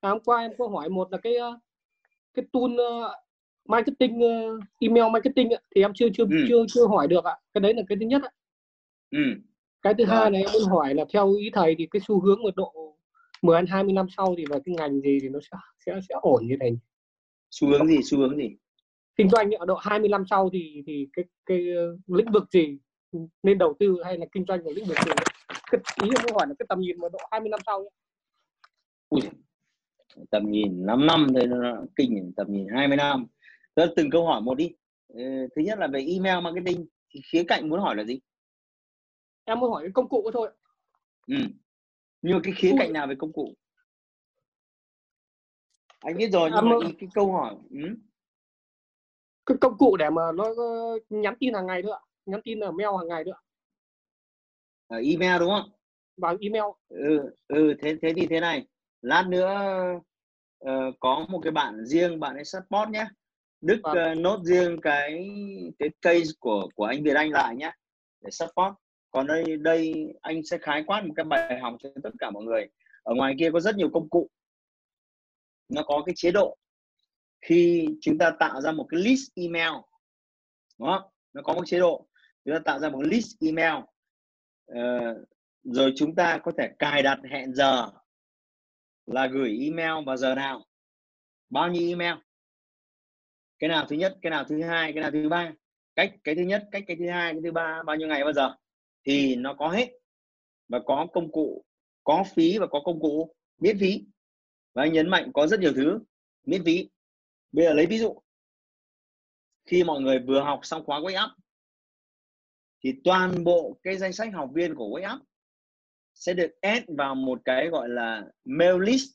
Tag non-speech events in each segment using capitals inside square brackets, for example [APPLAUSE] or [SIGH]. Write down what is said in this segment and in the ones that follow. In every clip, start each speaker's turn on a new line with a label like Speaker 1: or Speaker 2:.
Speaker 1: à, hôm qua em có hỏi một là cái ờ, cái tool uh, marketing uh, email marketing thì em chưa chưa
Speaker 2: Ừ.
Speaker 1: chưa chưa hỏi được ạ cái đấy là cái thứ nhất ạ.
Speaker 2: ừ.
Speaker 1: cái thứ
Speaker 2: Rồi.
Speaker 1: hai này em muốn hỏi là theo ý thầy thì cái xu hướng mật độ 10 đến 20 năm sau thì vào cái ngành gì thì nó sẽ sẽ sẽ ổn như này
Speaker 2: xu hướng gì xu hướng gì
Speaker 1: kinh doanh ở độ 20 năm sau thì thì cái cái ờ, lĩnh vực gì nên đầu tư hay là kinh doanh ở lĩnh vực gì cái, ý em muốn hỏi là cái tầm nhìn mật độ 20 năm sau ấy.
Speaker 2: Ui, tầm nhìn 5 năm thôi nó kinh tầm nhìn 20 năm. Thế từng câu hỏi một đi. Ờ, thứ nhất là về email marketing thì khía cạnh muốn hỏi là gì?
Speaker 1: Em muốn hỏi cái công cụ thôi
Speaker 2: ừ. nhưng mà cái khía
Speaker 1: Ui.
Speaker 2: cạnh nào về công cụ? Anh biết rồi
Speaker 1: À,
Speaker 2: nhưng mà
Speaker 1: mà-
Speaker 2: ý cái câu hỏi ừ.
Speaker 1: cái công cụ để mà nó ờ, nhắn tin hàng ngày thôi ạ. Nhắn tin ở mail hàng ngày thôi ạ.
Speaker 2: Ở email đúng không?
Speaker 1: Vào email.
Speaker 2: Ừ, ừ thế thế thì thế này lát nữa ờ, có một cái bạn riêng bạn ấy support nhé. Đức
Speaker 1: Vâng.
Speaker 2: ờ, nốt riêng cái cái case của của anh Việt Anh lại nhé để support. Còn đây đây anh sẽ khái quát một cái bài học cho tất cả mọi người. Ở ngoài kia có rất nhiều công cụ. Nó có cái chế độ. Khi chúng ta tạo ra một cái list email đúng không? Nó có một chế độ. Chúng ta tạo ra một list email Ờ, rồi chúng ta có thể cài đặt hẹn giờ là gửi email vào giờ nào? Bao nhiêu email? Cái nào thứ nhất, cái nào thứ hai, cái nào thứ ba? Cách, cái thứ nhất, cách cái thứ hai, cái thứ ba, bao nhiêu ngày bao giờ? Thì nó có hết. Và có công cụ, có phí và có công cụ miễn phí. Và anh nhấn mạnh có rất nhiều thứ miễn phí. Bây giờ lấy ví dụ. Khi mọi người vừa học xong khóa wake up, thì toàn bộ cái danh sách học viên của wake up sẽ được add vào một cái gọi là mail list.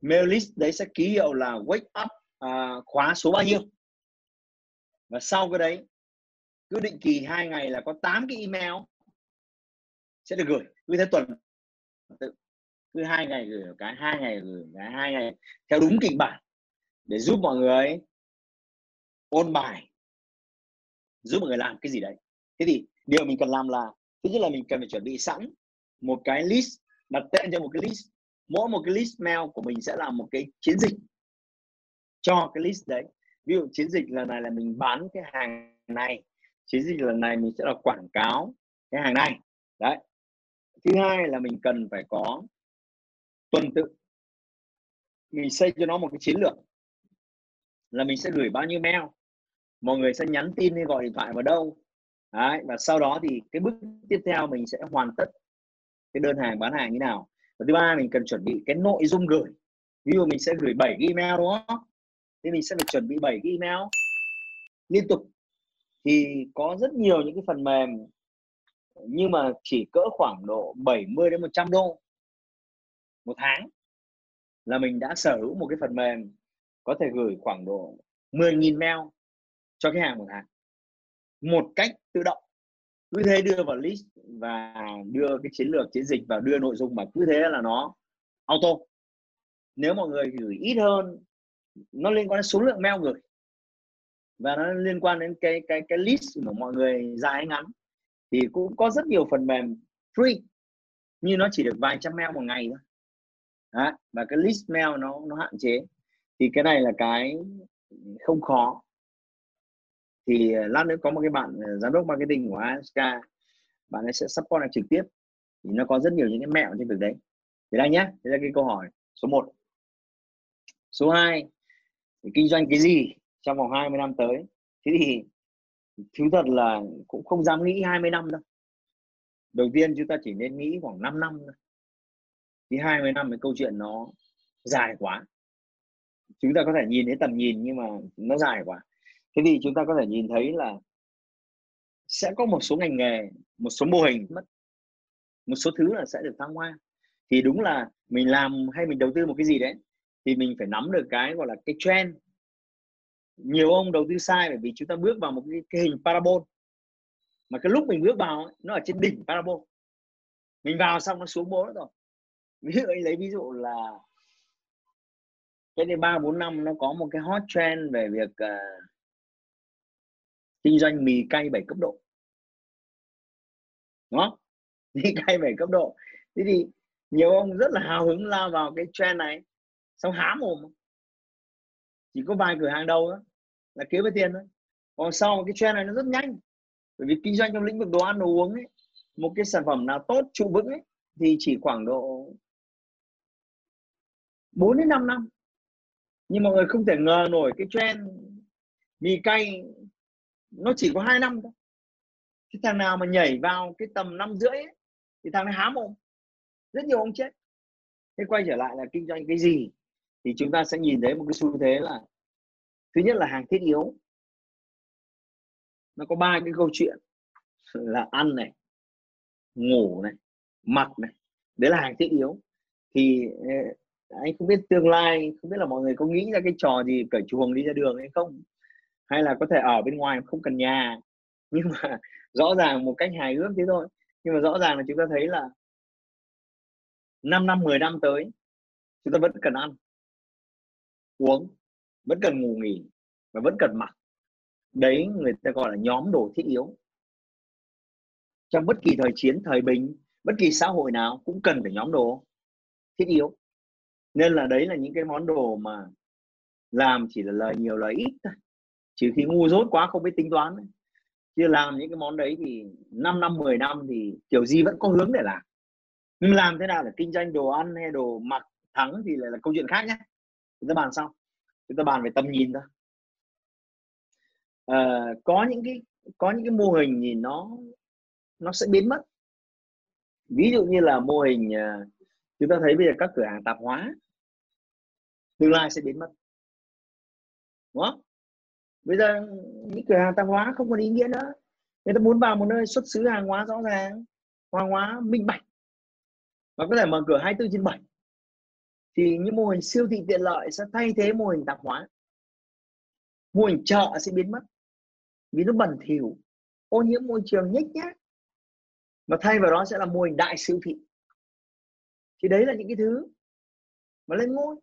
Speaker 2: Mail list đấy sẽ ký hiệu là wake up à, khóa số bao nhiêu. Và sau cái đấy cứ định kỳ hai ngày là có 8 cái email sẽ được gửi. Cứ thế tuần. Cứ hai ngày gửi một cái hai ngày gửi một cái hai ngày theo đúng kịch bản. Để giúp mọi người ôn bài. Giúp mọi người làm cái gì đấy. Thế thì điều mình cần làm là thứ nhất là mình cần phải chuẩn bị sẵn một cái list đặt tên cho một cái list. Mỗi một cái list mail của mình sẽ là một cái chiến dịch cho cái list đấy. Ví dụ chiến dịch lần này là mình bán cái hàng này chiến dịch lần này mình sẽ là quảng cáo cái hàng này. Đấy. Thứ hai là mình cần phải có tuần tự. Mình xây cho nó một cái chiến lược là mình sẽ gửi bao nhiêu mail. Mọi người sẽ nhắn tin hay gọi điện thoại vào đâu. Đấy, và sau đó thì cái bước tiếp theo mình sẽ hoàn tất cái đơn hàng, bán hàng như nào. Và thứ ba, mình cần chuẩn bị cái nội dung gửi. Ví dụ mình sẽ gửi 7 cái email, đúng không? Thì mình sẽ phải chuẩn bị 7 cái email liên tục. Thì có rất nhiều những cái phần mềm, nhưng mà chỉ cỡ khoảng độ 70 đến 100 đô một tháng là mình đã sở hữu một cái phần mềm có thể gửi khoảng độ 10.000 mail cho khách hàng một tháng. Một cách tự động cứ thế đưa vào list và đưa cái chiến lược chiến dịch và đưa nội dung mà cứ thế là nó auto. Nếu mọi người gửi ít hơn, nó liên quan đến số lượng mail gửi và nó liên quan đến cái cái cái list của mọi người dài hay ngắn, thì cũng có rất nhiều phần mềm free, nhưng nó chỉ được vài trăm mail một ngày thôi. Đó. và cái list mail nó nó hạn chế. Thì cái này là cái không khó thì ờ, lát nữa có một cái bạn ờ, giám đốc marketing của ASK bạn ấy sẽ support em trực tiếp. Thì nó có rất nhiều những cái mẹo trên việc đấy. Thế đây nhé đây là cái câu hỏi số 1 số 2 kinh doanh cái gì trong vòng 20 năm tới? Thế thì thú thật là cũng không dám nghĩ 20 năm đâu. Đầu tiên chúng ta chỉ nên nghĩ khoảng 5 năm thôi. Thì 20 năm cái câu chuyện nó dài quá. Chúng ta có thể nhìn thấy tầm nhìn nhưng mà nó dài quá thế thì chúng ta có thể nhìn thấy là sẽ có một số ngành nghề một số mô hình mất một số thứ là sẽ được thăng hoa. Thì đúng là mình làm hay mình đầu tư một cái gì đấy thì mình phải nắm được cái gọi là cái trend. Nhiều ông đầu tư sai bởi vì chúng ta bước vào một cái, cái hình parabol. Mà cái lúc mình bước vào ấy, nó ở trên đỉnh parabol. Mình vào xong nó xuống bố rồi. [LAUGHS] Ví dụ lấy ví dụ là cái đây ba bốn năm nó có một cái hot trend về việc uh, kinh doanh mì cay bảy cấp độ. Đúng không? [LAUGHS] Mì cay bảy cấp độ. Thế thì nhiều ông rất là hào hứng lao vào cái trend này. Xong há mồm. Chỉ có vài cửa hàng đầu đó là kiếm được tiền thôi. Còn sau cái trend này nó rất nhanh. Bởi vì kinh doanh trong lĩnh vực đồ ăn, đồ uống ấy, một cái sản phẩm nào tốt, trụ vững ấy, thì chỉ khoảng độ 4 đến 5 năm. Nhưng mọi người không thể ngờ nổi cái trend mì cay nó chỉ có hai năm thôi. Cái thằng nào mà nhảy vào cái tầm năm rưỡi ấy, thì thằng này há mồm. Rất nhiều ông chết. Thế quay trở lại là kinh doanh cái gì? Thì chúng ta sẽ nhìn thấy một cái xu thế là thứ nhất là hàng thiết yếu. Nó có ba cái câu chuyện. Là ăn này ngủ này mặc này. Đấy là hàng thiết yếu. Thì ờ, anh không biết tương lai không biết là mọi người có nghĩ ra cái trò gì cởi chuồng đi ra đường hay không? Hay là có thể ở bên ngoài không cần nhà. Nhưng mà [LAUGHS] rõ ràng một cách hài hước thế thôi. Nhưng mà rõ ràng là chúng ta thấy là 5 năm 10 năm tới, chúng ta vẫn cần ăn, uống, vẫn cần ngủ nghỉ và vẫn cần mặc. Đấy, người ta gọi là nhóm đồ thiết yếu. Trong bất kỳ thời chiến, thời bình, bất kỳ xã hội nào cũng cần phải nhóm đồ thiết yếu. Nên là đấy là những cái món đồ mà làm chỉ là lời nhiều lời ít thôi trừ khi ngu dốt quá không biết tính toán chứ làm những cái món đấy thì 5 năm 10 năm thì kiểu gì vẫn có hướng để làm. Nhưng làm thế nào để kinh doanh đồ ăn hay đồ mặc thắng thì lại là câu chuyện khác nhé chúng ta bàn sau. Chúng ta bàn về tầm nhìn thôi. À, có những cái có những cái mô hình nhìn nó nó sẽ biến mất. Ví dụ như là mô hình ờ, chúng ta thấy bây giờ các cửa hàng tạp hóa tương lai sẽ biến mất. Đúng không? Bây giờ những cửa hàng tạp hóa không còn ý nghĩa nữa. Người ta muốn vào một nơi xuất xứ hàng hóa rõ ràng, hàng hóa minh bạch, và có thể mở cửa 24 trên 7 thì những mô hình siêu thị tiện lợi sẽ thay thế mô hình tạp hóa. Mô hình chợ sẽ biến mất, vì nó bẩn thỉu, ô nhiễm môi trường nhích nhác. Mà thay vào đó sẽ là mô hình đại siêu thị. Thì đấy là những cái thứ mà lên ngôi.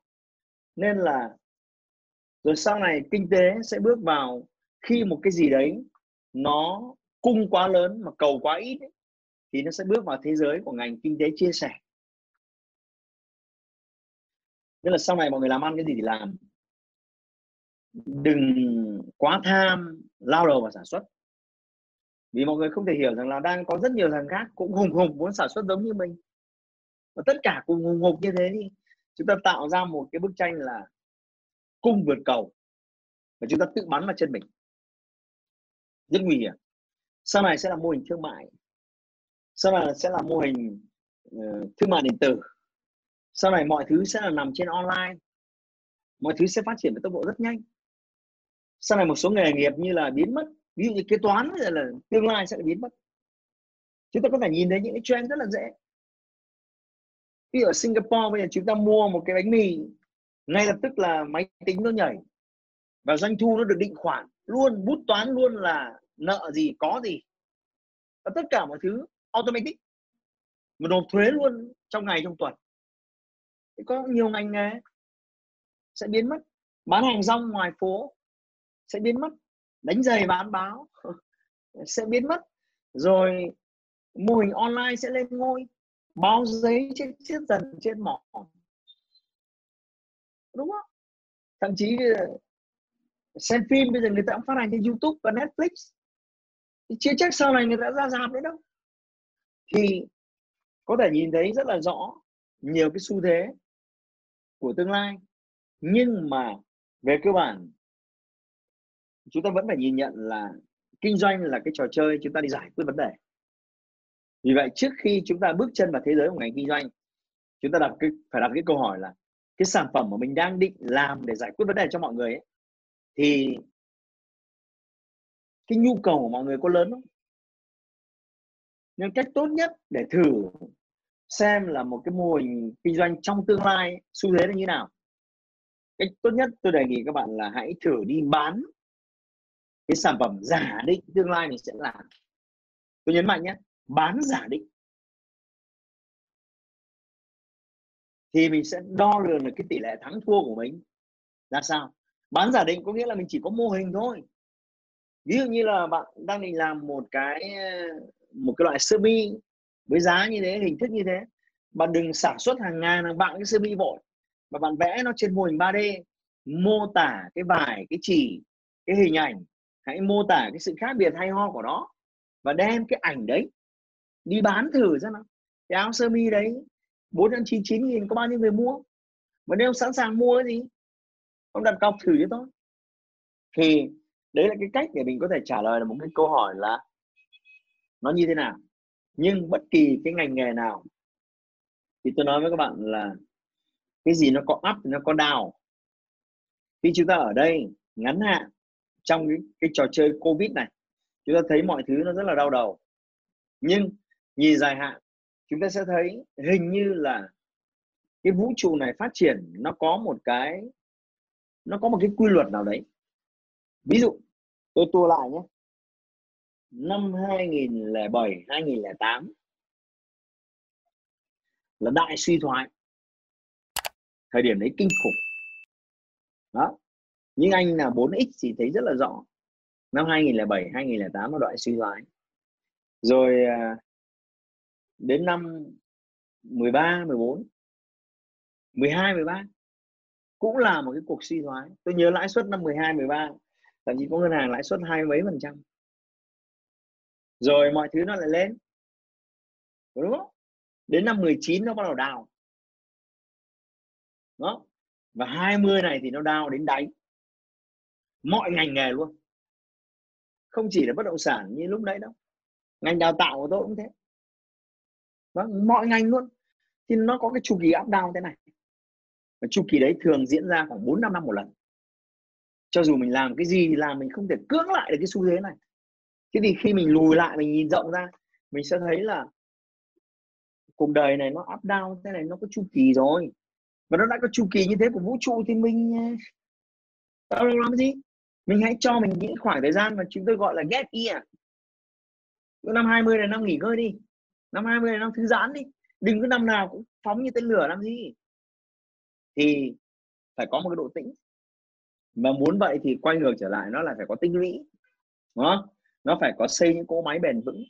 Speaker 2: Nên là rồi sau này kinh tế sẽ bước vào khi một cái gì đấy nó cung quá lớn mà cầu quá ít ấy, thì nó sẽ bước vào thế giới của ngành kinh tế chia sẻ. Tức là sau này mọi người làm ăn cái gì thì làm. Đừng quá tham lao đầu vào sản xuất. Vì mọi người không thể hiểu rằng là đang có rất nhiều thằng khác cũng hùng hục muốn sản xuất giống như mình. Và tất cả cùng hùng hục như thế đi. Chúng ta tạo ra một cái bức tranh là cung vượt cầu và chúng ta tự bắn vào chân mình. Rất nguy hiểm. Sau này sẽ là mô hình thương mại. Sau này sẽ là mô hình uh, thương mại điện tử. Sau này mọi thứ sẽ là nằm trên online. Mọi thứ sẽ phát triển với tốc độ rất nhanh. Sau này một số nghề nghiệp như là biến mất ví dụ như kế toán là, là tương lai sẽ biến mất. Chúng ta có thể nhìn thấy những cái trend rất là dễ. Ví dụ ở Singapore bây giờ chúng ta mua một cái bánh mì ngay lập tức là máy tính nó nhảy. Và doanh thu nó được định khoản luôn, bút toán luôn là nợ gì, có gì. Và tất cả mọi thứ automatic. Mà nộp thuế luôn trong ngày, trong tuần. Thì có nhiều ngành nghề sẽ biến mất. Bán hàng rong ngoài phố sẽ biến mất. Đánh giày bán báo [LAUGHS] sẽ biến mất. Rồi mô hình online sẽ lên ngôi. Báo giấy chết chết dần, trên mỏ đúng không? Thậm chí ờ, xem phim bây giờ người ta cũng phát hành trên youtube và netflix. Thì chưa chắc sau này người ta ra giảm nữa đâu. Thì có thể nhìn thấy rất là rõ nhiều cái xu thế của tương lai. Nhưng mà về cơ bản, chúng ta vẫn phải nhìn nhận là kinh doanh là cái trò chơi chúng ta đi giải quyết vấn đề. Vì vậy, trước khi chúng ta bước chân vào thế giới của ngành kinh doanh, chúng ta đặt cái, phải đặt cái câu hỏi là cái sản phẩm mà mình đang định làm để giải quyết vấn đề cho mọi người ấy, thì cái nhu cầu của mọi người có lớn không? Nhưng cách tốt nhất để thử xem là một cái mô hình kinh doanh trong tương lai xu thế là như nào. Cách tốt nhất tôi đề nghị các bạn là hãy thử đi bán cái sản phẩm giả định tương lai mình sẽ làm. Tôi nhấn mạnh nhé bán giả định. Thì mình sẽ đo lường được cái tỷ lệ thắng thua của mình. Là sao? Bán giả định có nghĩa là mình chỉ có mô hình thôi. Ví dụ như là bạn đang định làm một cái một cái loại sơ mi với giá như thế, hình thức như thế, bạn đừng sản xuất hàng ngàn hàng vạn cái sơ mi vội, mà bạn vẽ nó trên mô hình 3D mô tả cái vải cái chỉ, cái hình ảnh, hãy mô tả cái sự khác biệt hay ho của nó và đem cái ảnh đấy đi bán thử ra nó cái áo sơ mi đấy bốn trăm chín chín nghìn có bao nhiêu người mua? Và nếu sẵn sàng mua cái gì? Ông đặt cọc thử cho tôi. Thì đấy là cái cách để mình có thể trả lời là một cái câu hỏi là nó như thế nào. Nhưng bất kỳ cái ngành nghề nào thì tôi nói với các bạn là cái gì nó có up nó có down. Khi chúng ta ở đây ngắn hạn trong cái, cái trò chơi covid này chúng ta thấy mọi thứ nó rất là đau đầu. Nhưng nhìn dài hạn chúng ta sẽ thấy hình như là cái vũ trụ này phát triển, nó có một cái, nó có một cái quy luật nào đấy. Ví dụ, tôi tua lại nhé. Năm 2007 2008 là đại suy thoái. Thời điểm đấy kinh khủng. Đó. Nhưng anh là 4x thì thấy rất là rõ. Năm 2007 2008 là đoạn suy thoái. Rồi à, đến năm 13 14 12 13 cũng là một cái cuộc suy thoái. Tôi nhớ lãi suất năm 12 13 thậm chí có ngân hàng lãi suất hai mấy phần trăm. Rồi mọi thứ nó lại lên. Đúng không? Đến năm 19 nó bắt đầu đào đó. Và 20 này thì nó đào đến đáy. Mọi ngành nghề luôn. Không chỉ là bất động sản như lúc đấy đâu. Ngành đào tạo của tôi cũng thế. vâng Vâng, mọi ngành luôn. Thì nó có cái chu kỳ up down thế này. Và chu kỳ đấy thường diễn ra khoảng 4 năm năm một lần. Cho dù mình làm cái gì thì làm, mình không thể cưỡng lại được cái xu thế này. Thế thì khi mình lùi lại, mình nhìn rộng ra, mình sẽ thấy là cuộc đời này nó up down, thế này nó có chu kỳ rồi. Và nó đã có chu kỳ như thế của vũ trụ thì mình à, đâu làm gì? Mình hãy cho mình những khoảng thời gian mà chúng tôi gọi là get year. Năm 20 là năm nghỉ ngơi đi năm 20 là năm thư giãn đi. Đừng cứ năm nào cũng phóng như tên lửa làm gì. Thì phải có một cái độ tĩnh. Mà muốn vậy thì quay ngược trở lại, nó là phải có tinh lũy, đúng không? Nó phải có xây những cỗ máy bền vững.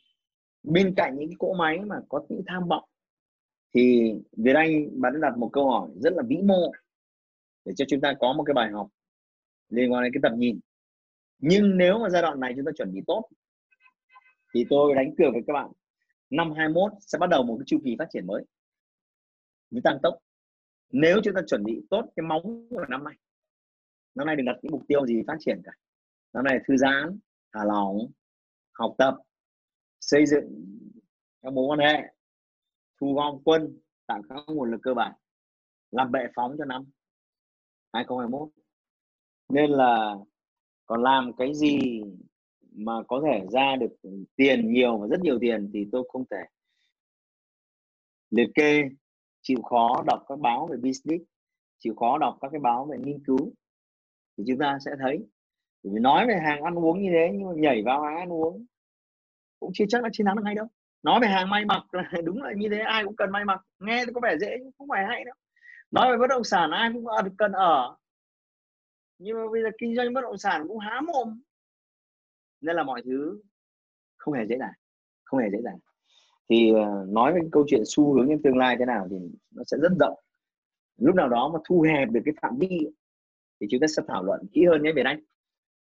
Speaker 2: Bên cạnh những cỗ máy mà có những tham vọng, thì Việt Anh, bạn đã đặt một câu hỏi rất là vĩ mô để cho chúng ta có một cái bài học liên quan đến cái tầm nhìn. Nhưng nếu mà giai đoạn này chúng ta chuẩn bị tốt, thì tôi đánh cược với các bạn năm 21 sẽ bắt đầu một cái chu kỳ phát triển mới. Với tăng tốc. Nếu chúng ta chuẩn bị tốt cái móng của năm nay năm nay đừng đặt những mục tiêu gì phát triển cả. Năm nay thư giãn, thả lỏng, học tập, xây dựng các mối quan hệ, thu gom quân, tạo các nguồn lực cơ bản, làm bệ phóng cho năm 2021 nên là còn làm cái gì mà có thể ra được tiền nhiều và rất nhiều tiền thì tôi không thể. Liệt kê, chịu khó đọc các báo về business, chịu khó đọc các cái báo về nghiên cứu thì chúng ta sẽ thấy. Vì nói về hàng ăn uống như thế, nhưng mà nhảy vào hàng ăn uống cũng chưa chắc là chiến thắng được hay đâu. Nói về hàng may mặc là [LAUGHS] đúng là như thế, ai cũng cần may mặc. Nghe có vẻ dễ nhưng không phải hay đâu. Nói về bất động sản, ai cũng cần ở. Nhưng mà bây giờ kinh doanh bất động sản cũng há mồm nên là mọi thứ không hề dễ dàng, không hề dễ dàng. Thì ờ, nói về câu chuyện xu hướng trong tương lai thế nào thì nó sẽ rất rộng. Lúc nào đó mà thu hẹp được cái phạm vi thì chúng ta sẽ thảo luận kỹ hơn nhé, Việt Anh.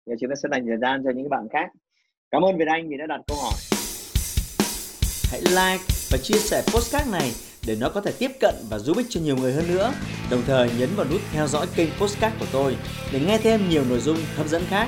Speaker 2: Và chúng ta sẽ dành thời gian cho những bạn khác. Cảm ơn Việt Anh vì đã đặt câu hỏi.
Speaker 3: Hãy like và chia sẻ postcard này để nó có thể tiếp cận và giúp ích cho nhiều người hơn nữa. Đồng thời nhấn vào nút theo dõi kênh postcard của tôi để nghe thêm nhiều nội dung hấp dẫn khác.